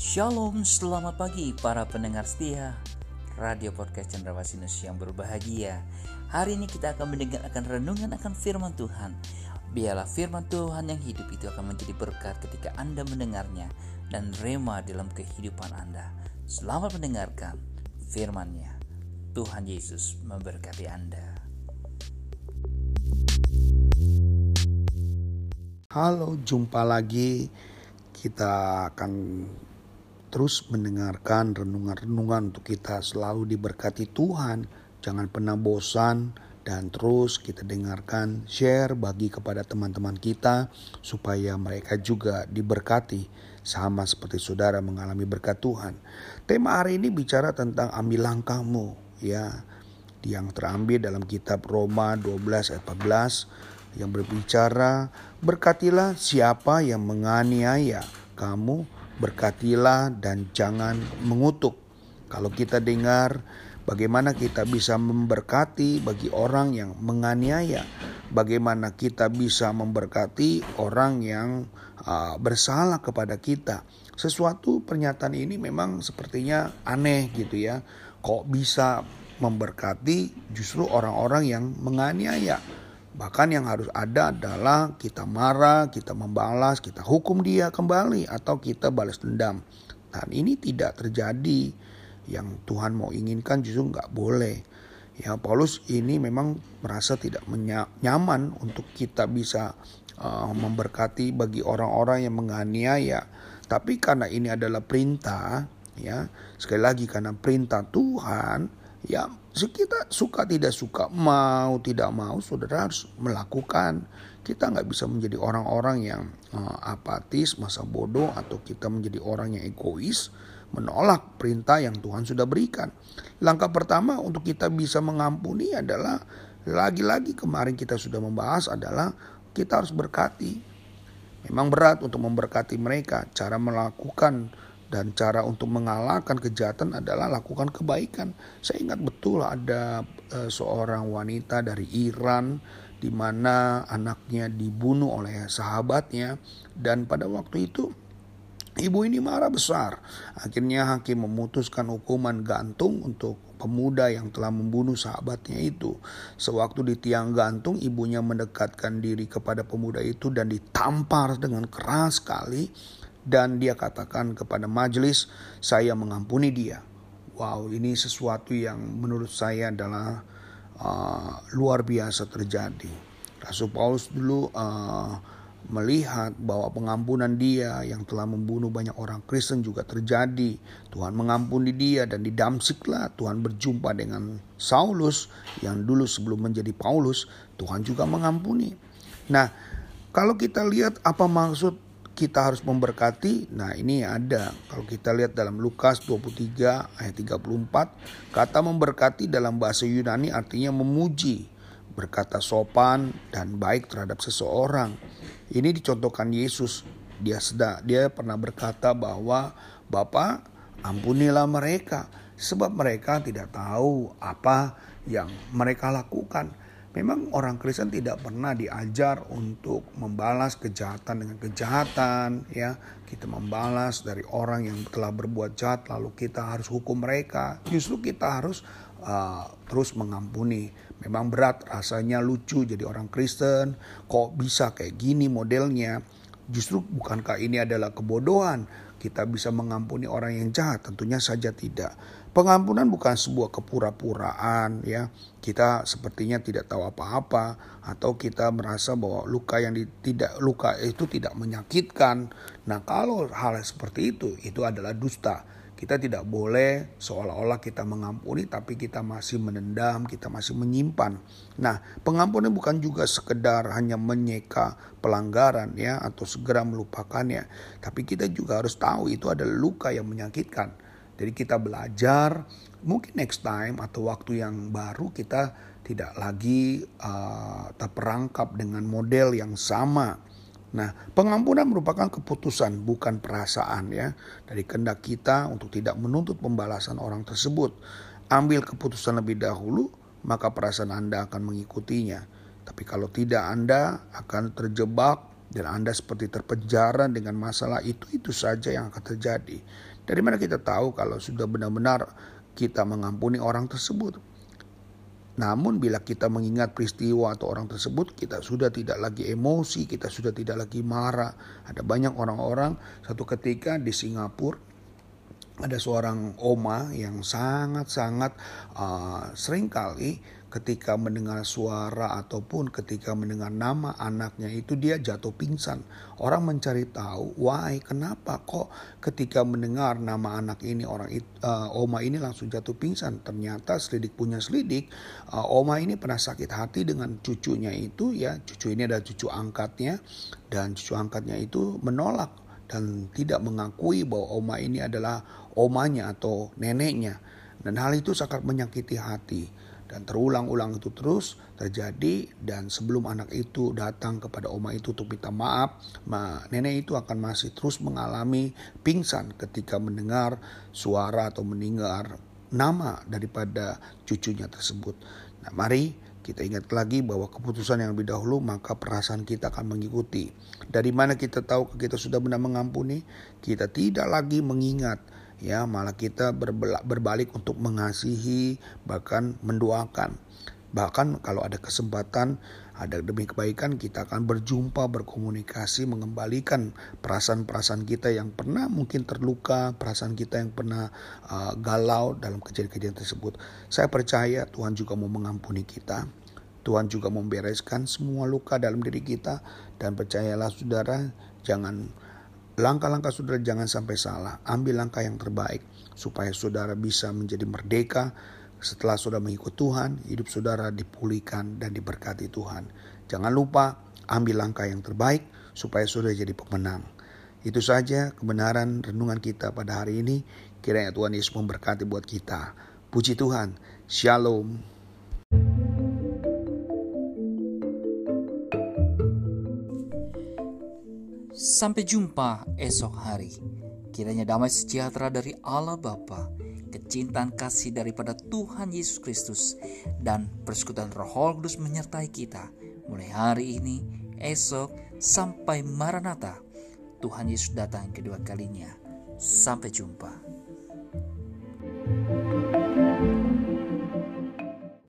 Shalom, selamat pagi para pendengar setia Radio Podcast Cendrawasih yang berbahagia. Hari ini kita akan mendengar akan renungan akan firman Tuhan. Biarlah firman Tuhan yang hidup itu akan menjadi berkat ketika Anda mendengarnya Dan rema dalam kehidupan Anda. Selamat mendengarkan firmannya. Tuhan Yesus memberkati Anda. Halo, jumpa lagi. Kita akan terus mendengarkan renungan-renungan untuk kita selalu diberkati Tuhan. Jangan pernah bosan dan terus kita dengarkan, share, bagi kepada teman-teman kita supaya mereka juga diberkati sama seperti saudara mengalami berkat Tuhan. Tema hari ini bicara tentang ambil langkahmu ya yang terambil dalam kitab Roma 12 ayat 14 yang berbicara, "Berkatilah siapa yang menganiaya kamu, berkatilah dan jangan mengutuk." Kalau kita dengar bagaimana kita bisa memberkati bagi orang yang menganiaya, bagaimana kita bisa memberkati orang yang uh, bersalah kepada kita. Sesuatu pernyataan ini memang sepertinya aneh gitu ya. Kok bisa memberkati justru orang-orang yang menganiaya? Bahkan yang harus ada adalah kita marah, kita membalas, kita hukum dia kembali atau kita balas dendam. Dan ini tidak terjadi. Yang Tuhan mau inginkan justru nggak boleh. Ya Paulus ini memang merasa tidak nyaman untuk kita bisa uh, memberkati bagi orang-orang yang menganiaya. Tapi karena ini adalah perintah, ya sekali lagi karena perintah Tuhan, ya kita suka tidak suka mau tidak mau saudara harus melakukan. Kita nggak bisa menjadi orang-orang yang uh, apatis masa bodoh atau kita menjadi orang yang egois menolak perintah yang Tuhan sudah berikan. Langkah pertama untuk kita bisa mengampuni adalah lagi-lagi kemarin kita sudah membahas adalah kita harus berkati. Memang berat untuk memberkati mereka. Cara melakukan dan cara untuk mengalahkan kejahatan adalah lakukan kebaikan. Saya ingat betul ada uh, seorang wanita dari Iran di mana anaknya dibunuh oleh sahabatnya dan pada waktu itu ibu ini marah besar. Akhirnya hakim memutuskan hukuman gantung untuk pemuda yang telah membunuh sahabatnya itu. Sewaktu di tiang gantung, ibunya mendekatkan diri kepada pemuda itu dan ditampar dengan keras sekali dan dia katakan kepada majelis, saya mengampuni dia. Wow, ini sesuatu yang menurut saya adalah uh, luar biasa terjadi. Rasul Paulus dulu uh, melihat bahwa pengampunan dia yang telah membunuh banyak orang Kristen juga terjadi. Tuhan mengampuni dia dan di Damsiklah Tuhan berjumpa dengan Saulus yang dulu sebelum menjadi Paulus, Tuhan juga mengampuni. Nah, kalau kita lihat apa maksud kita harus memberkati. Nah, ini ada. Kalau kita lihat dalam Lukas 23 ayat 34, kata memberkati dalam bahasa Yunani artinya memuji, berkata sopan dan baik terhadap seseorang. Ini dicontohkan Yesus. Dia sedang dia pernah berkata bahwa Bapak ampunilah mereka sebab mereka tidak tahu apa yang mereka lakukan. Memang orang Kristen tidak pernah diajar untuk membalas kejahatan dengan kejahatan, ya. Kita membalas dari orang yang telah berbuat jahat lalu kita harus hukum mereka. Justru kita harus uh, terus mengampuni. Memang berat rasanya lucu jadi orang Kristen, kok bisa kayak gini modelnya. Justru bukankah ini adalah kebodohan? Kita bisa mengampuni orang yang jahat? Tentunya saja tidak. Pengampunan bukan sebuah kepura-puraan ya. Kita sepertinya tidak tahu apa-apa atau kita merasa bahwa luka yang di, tidak luka itu tidak menyakitkan. Nah, kalau hal seperti itu itu adalah dusta. Kita tidak boleh seolah-olah kita mengampuni tapi kita masih menendam, kita masih menyimpan. Nah, pengampunan bukan juga sekedar hanya menyeka pelanggaran ya atau segera melupakannya, tapi kita juga harus tahu itu adalah luka yang menyakitkan jadi kita belajar, mungkin next time atau waktu yang baru kita tidak lagi uh, terperangkap dengan model yang sama. Nah, pengampunan merupakan keputusan bukan perasaan ya dari kehendak kita untuk tidak menuntut pembalasan orang tersebut. Ambil keputusan lebih dahulu, maka perasaan Anda akan mengikutinya. Tapi kalau tidak Anda akan terjebak dan Anda seperti terpenjara dengan masalah itu itu saja yang akan terjadi. Dari mana kita tahu kalau sudah benar-benar kita mengampuni orang tersebut? Namun bila kita mengingat peristiwa atau orang tersebut, kita sudah tidak lagi emosi, kita sudah tidak lagi marah. Ada banyak orang-orang satu ketika di Singapura ada seorang oma yang sangat-sangat uh, sering kali ketika mendengar suara ataupun ketika mendengar nama anaknya itu dia jatuh pingsan. Orang mencari tahu, why, kenapa kok ketika mendengar nama anak ini orang uh, oma ini langsung jatuh pingsan. Ternyata selidik punya selidik, uh, oma ini pernah sakit hati dengan cucunya itu ya, cucu ini adalah cucu angkatnya dan cucu angkatnya itu menolak dan tidak mengakui bahwa oma ini adalah omanya atau neneknya. Dan hal itu sangat menyakiti hati dan terulang-ulang itu terus terjadi dan sebelum anak itu datang kepada oma itu untuk minta maaf, ma, nenek itu akan masih terus mengalami pingsan ketika mendengar suara atau mendengar nama daripada cucunya tersebut. Nah, mari kita ingat lagi bahwa keputusan yang lebih dahulu maka perasaan kita akan mengikuti. Dari mana kita tahu kita sudah benar mengampuni? Kita tidak lagi mengingat ya malah kita berbalik untuk mengasihi bahkan mendoakan. Bahkan kalau ada kesempatan ada demi kebaikan kita akan berjumpa berkomunikasi mengembalikan perasaan-perasaan kita yang pernah mungkin terluka perasaan kita yang pernah uh, galau dalam kejadian-kejadian tersebut. Saya percaya Tuhan juga mau mengampuni kita. Tuhan juga membereskan semua luka dalam diri kita. Dan percayalah saudara jangan Langkah-langkah saudara jangan sampai salah. Ambil langkah yang terbaik supaya saudara bisa menjadi merdeka. Setelah saudara mengikut Tuhan, hidup saudara dipulihkan dan diberkati Tuhan. Jangan lupa ambil langkah yang terbaik supaya saudara jadi pemenang. Itu saja kebenaran renungan kita pada hari ini. Kiranya Tuhan Yesus memberkati buat kita. Puji Tuhan. Shalom. Sampai jumpa esok hari. Kiranya damai sejahtera dari Allah Bapa, kecintaan kasih daripada Tuhan Yesus Kristus, dan persekutuan Roh Kudus menyertai kita mulai hari ini, esok, sampai Maranatha. Tuhan Yesus datang kedua kalinya. Sampai jumpa.